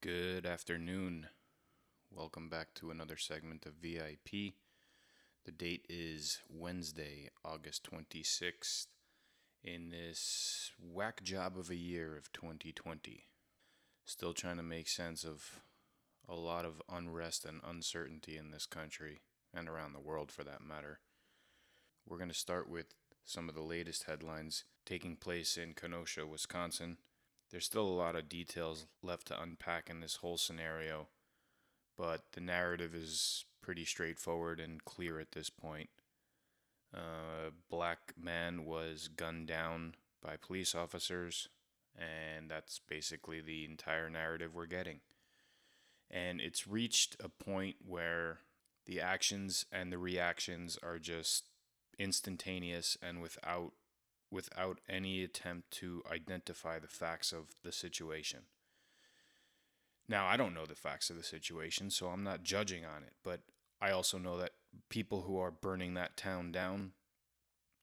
Good afternoon. Welcome back to another segment of VIP. The date is Wednesday, August 26th, in this whack job of a year of 2020. Still trying to make sense of a lot of unrest and uncertainty in this country and around the world for that matter. We're going to start with some of the latest headlines taking place in Kenosha, Wisconsin. There's still a lot of details left to unpack in this whole scenario, but the narrative is pretty straightforward and clear at this point. A black man was gunned down by police officers, and that's basically the entire narrative we're getting. And it's reached a point where the actions and the reactions are just instantaneous and without without any attempt to identify the facts of the situation. Now, I don't know the facts of the situation, so I'm not judging on it, but I also know that people who are burning that town down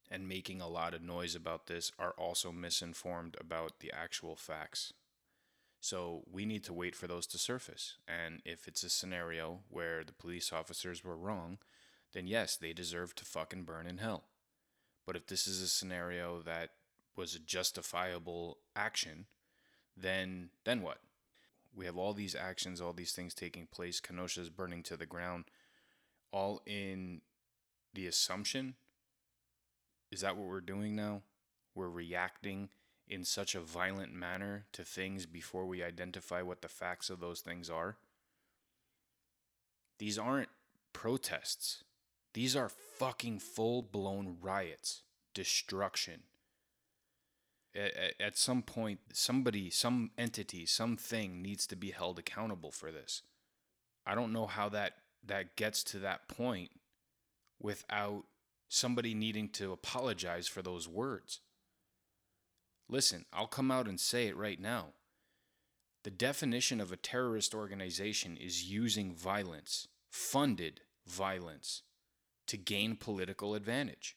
and making a lot of noise about this are also misinformed about the actual facts. So we need to wait for those to surface. And if it's a scenario where the police officers were wrong, then yes, they deserve to fucking burn in hell. But if this is a scenario that was a justifiable action, then then what? We have all these actions, all these things taking place. Kenosha is burning to the ground, all in the assumption. Is that what we're doing now? We're reacting in such a violent manner to things before we identify what the facts of those things are. These aren't protests. These are fucking full blown riots, destruction. At, at some point, somebody, some entity, something needs to be held accountable for this. I don't know how that, that gets to that point without somebody needing to apologize for those words. Listen, I'll come out and say it right now. The definition of a terrorist organization is using violence, funded violence, to gain political advantage.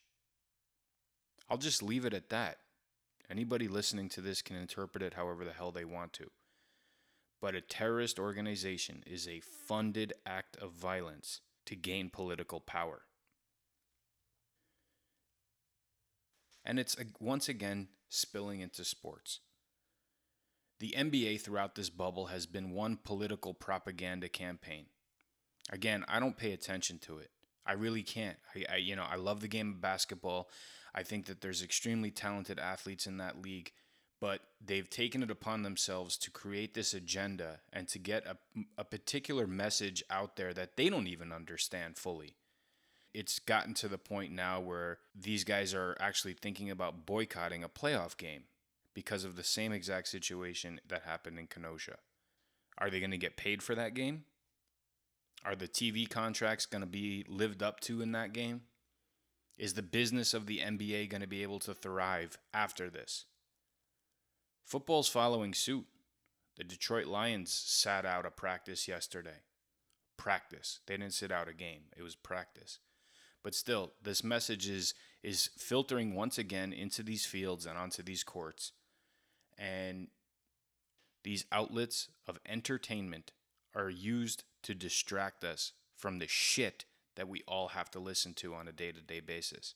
I'll just leave it at that. Anybody listening to this can interpret it however the hell they want to. But a terrorist organization is a funded act of violence to gain political power. And it's once again spilling into sports. The NBA throughout this bubble has been one political propaganda campaign. Again, I don't pay attention to it. I really can't. I, I, you know I love the game of basketball. I think that there's extremely talented athletes in that league, but they've taken it upon themselves to create this agenda and to get a, a particular message out there that they don't even understand fully. It's gotten to the point now where these guys are actually thinking about boycotting a playoff game because of the same exact situation that happened in Kenosha. Are they going to get paid for that game? Are the TV contracts going to be lived up to in that game? Is the business of the NBA going to be able to thrive after this? Football's following suit. The Detroit Lions sat out a practice yesterday. Practice. They didn't sit out a game. It was practice. But still, this message is is filtering once again into these fields and onto these courts. And these outlets of entertainment are used to distract us from the shit that we all have to listen to on a day to day basis.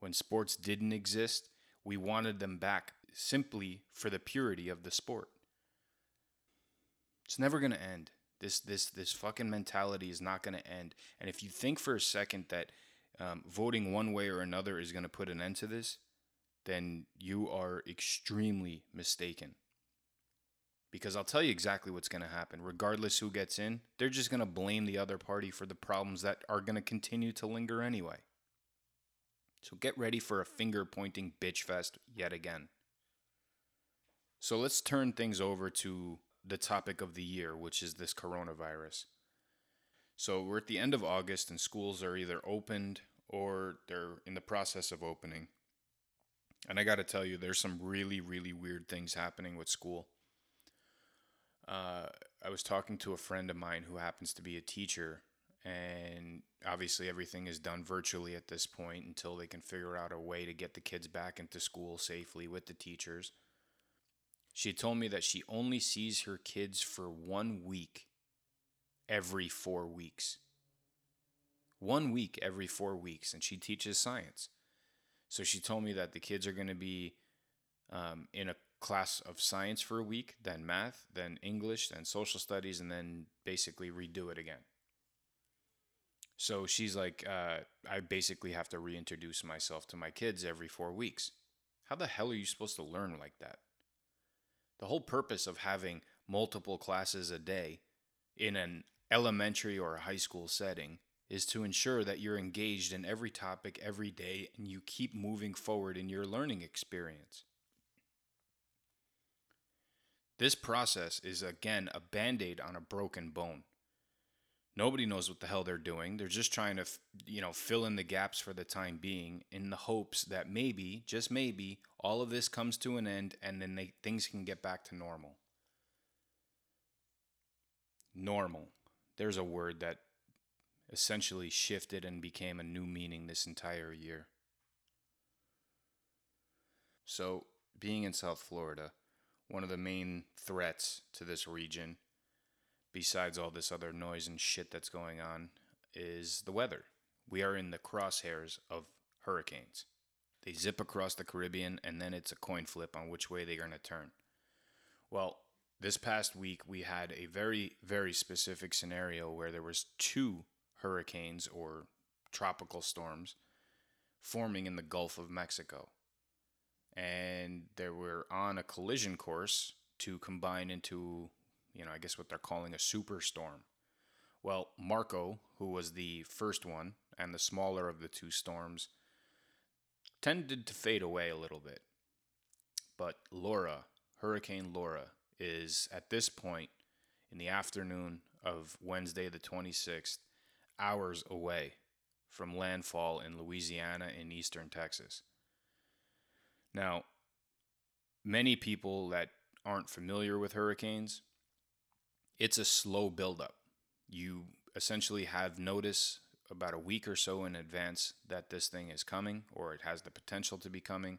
When sports didn't exist, we wanted them back simply for the purity of the sport. It's never going to end. This this this fucking mentality is not going to end. And if you think for a second that um, voting one way or another is going to put an end to this, then you are extremely mistaken because I'll tell you exactly what's going to happen. Regardless who gets in, they're just going to blame the other party for the problems that are going to continue to linger anyway. So get ready for a finger pointing bitch fest yet again. So let's turn things over to the topic of the year, which is this coronavirus. So we're at the end of August and schools are either opened or they're in the process of opening. And I got to tell you, there's some really, really weird things happening with school uh, I was talking to a friend of mine who happens to be a teacher, and obviously everything is done virtually at this point until they can figure out a way to get the kids back into school safely with the teachers. She told me that she only sees her kids for one week every four weeks. One week every four weeks, and she teaches science. So she told me that the kids are going to be um, in a class of science for a week, then math, then English, then social studies, and then basically redo it again. So she's like, uh, I basically have to reintroduce myself to my kids every four weeks. How the hell are you supposed to learn like that? The whole purpose of having multiple classes a day in an elementary or high school setting is to ensure that you're engaged in every topic every day and you keep moving forward in your learning experience. This process is again a band aid on a broken bone. Nobody knows what the hell they're doing. They're just trying to, you know, fill in the gaps for the time being in the hopes that maybe, just maybe, all of this comes to an end and then they, things can get back to normal. Normal. There's a word that essentially shifted and became a new meaning this entire year. So, being in South Florida, one of the main threats to this region, besides all this other noise and shit that's going on, is the weather. We are in the crosshairs of hurricanes. They zip across the Caribbean, and then it's a coin flip on which way they're going to turn. Well, this past week we had a very, very specific scenario where there was two hurricanes or tropical storms forming in the Gulf of Mexico and they were on a collision course to combine into, you know, I guess what they're calling a superstorm. Well, Marco, who was the first one and the smaller of the two storms, tended to fade away a little bit. But Laura, Hurricane Laura, is at this point in the afternoon of Wednesday, the 26th, hours away from landfall in Louisiana and eastern Texas. Now, many people that aren't familiar with hurricanes, it's a slow buildup. You essentially have notice about a week or so in advance that this thing is coming or it has the potential to be coming.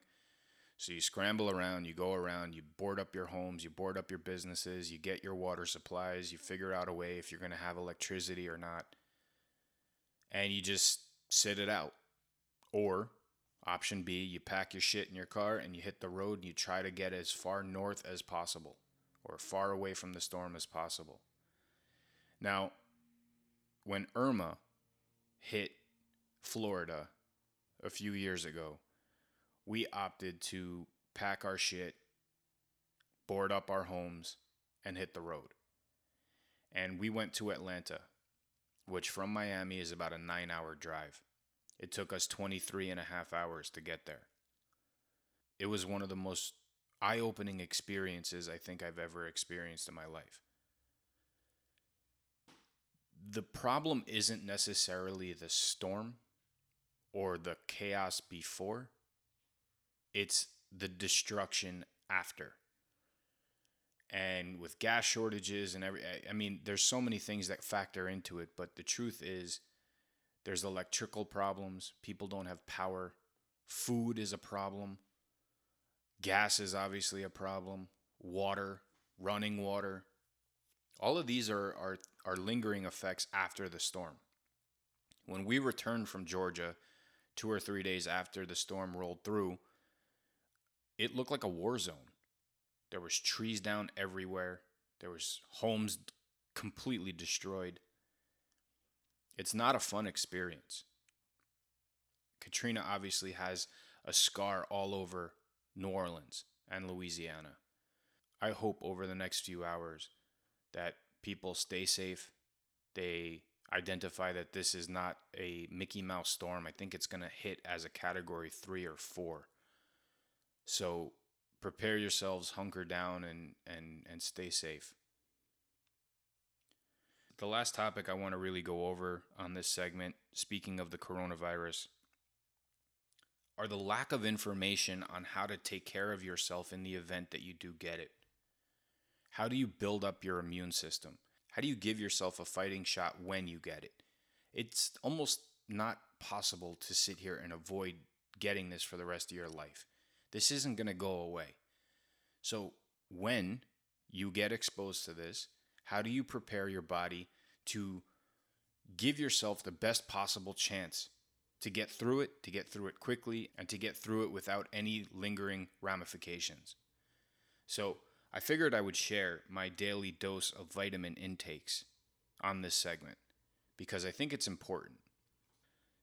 So you scramble around, you go around, you board up your homes, you board up your businesses, you get your water supplies, you figure out a way if you're going to have electricity or not, and you just sit it out. Or Option B, you pack your shit in your car and you hit the road and you try to get as far north as possible or far away from the storm as possible. Now, when Irma hit Florida a few years ago, we opted to pack our shit, board up our homes, and hit the road. And we went to Atlanta, which from Miami is about a nine hour drive. It took us 23 and a half hours to get there. It was one of the most eye opening experiences I think I've ever experienced in my life. The problem isn't necessarily the storm or the chaos before, it's the destruction after. And with gas shortages and every, I mean, there's so many things that factor into it, but the truth is, there's electrical problems. People don't have power. Food is a problem. Gas is obviously a problem. Water, running water. All of these are, are, are lingering effects after the storm. When we returned from Georgia two or three days after the storm rolled through, it looked like a war zone. There was trees down everywhere. There was homes completely destroyed. It's not a fun experience. Katrina obviously has a scar all over New Orleans and Louisiana. I hope over the next few hours that people stay safe. They identify that this is not a Mickey Mouse storm. I think it's going to hit as a category three or four. So prepare yourselves, hunker down, and, and, and stay safe. The last topic I want to really go over on this segment, speaking of the coronavirus, are the lack of information on how to take care of yourself in the event that you do get it. How do you build up your immune system? How do you give yourself a fighting shot when you get it? It's almost not possible to sit here and avoid getting this for the rest of your life. This isn't going to go away. So, when you get exposed to this, how do you prepare your body to give yourself the best possible chance to get through it, to get through it quickly, and to get through it without any lingering ramifications? So, I figured I would share my daily dose of vitamin intakes on this segment because I think it's important.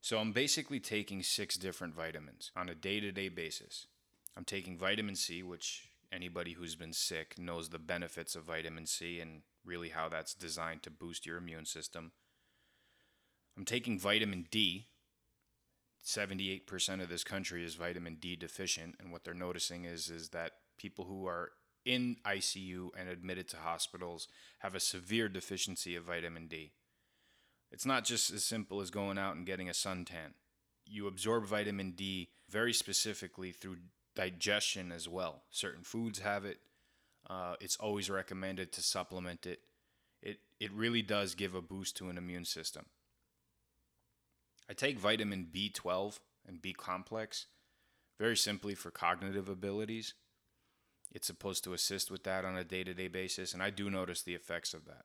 So, I'm basically taking six different vitamins on a day to day basis. I'm taking vitamin C, which anybody who's been sick knows the benefits of vitamin C and really how that's designed to boost your immune system. I'm taking vitamin D. 78% of this country is vitamin D deficient and what they're noticing is is that people who are in ICU and admitted to hospitals have a severe deficiency of vitamin D. It's not just as simple as going out and getting a suntan. You absorb vitamin D very specifically through digestion as well. Certain foods have it. Uh, it's always recommended to supplement it. It it really does give a boost to an immune system. I take vitamin B12 and B complex very simply for cognitive abilities. It's supposed to assist with that on a day-to-day basis and I do notice the effects of that.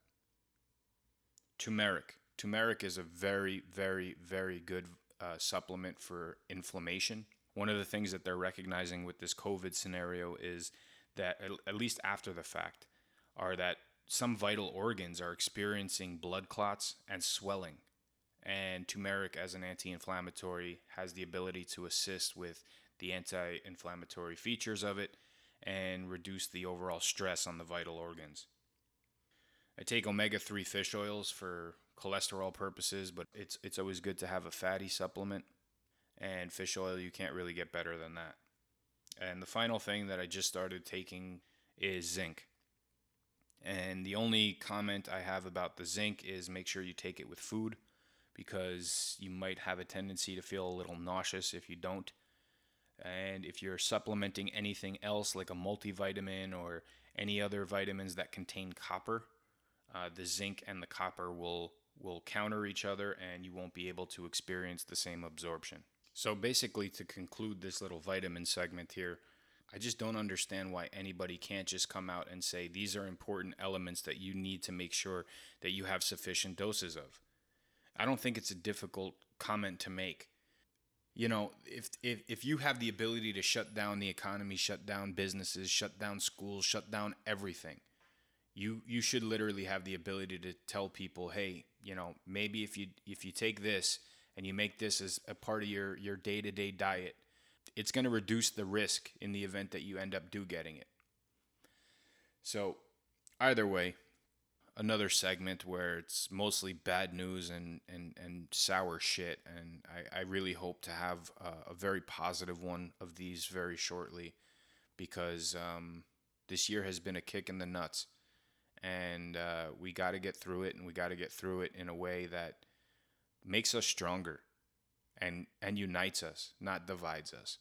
Turmeric. Turmeric is a very very very good uh, supplement for inflammation one of the things that they're recognizing with this COVID scenario is that, at least after the fact, are that some vital organs are experiencing blood clots and swelling. And turmeric, as an anti inflammatory, has the ability to assist with the anti inflammatory features of it and reduce the overall stress on the vital organs. I take omega 3 fish oils for cholesterol purposes, but it's, it's always good to have a fatty supplement and fish oil, you can't really get better than that. And the final thing that I just started taking is zinc. And the only comment I have about the zinc is make sure you take it with food because you might have a tendency to feel a little nauseous if you don't. And if you're supplementing anything else like a multivitamin or any other vitamins that contain copper, uh, the zinc and the copper will will counter each other and you won't be able to experience the same absorption. So basically, to conclude this little vitamin segment here, I just don't understand why anybody can't just come out and say these are important elements that you need to make sure that you have sufficient doses of. I don't think it's a difficult comment to make. You know, if if if you have the ability to shut down the economy, shut down businesses, shut down schools, shut down everything, you you should literally have the ability to tell people, "Hey, you know, maybe if you if you take this, and you make this as a part of your your day-to-day diet, it's going to reduce the risk in the event that you end up do getting it. So, either way, another segment where it's mostly bad news and, and, and sour shit. And I, I really hope to have a, a very positive one of these very shortly because um, this year has been a kick in the nuts. And uh, we got to get through it, and we got to get through it in a way that makes us stronger and and unites us, not divides us.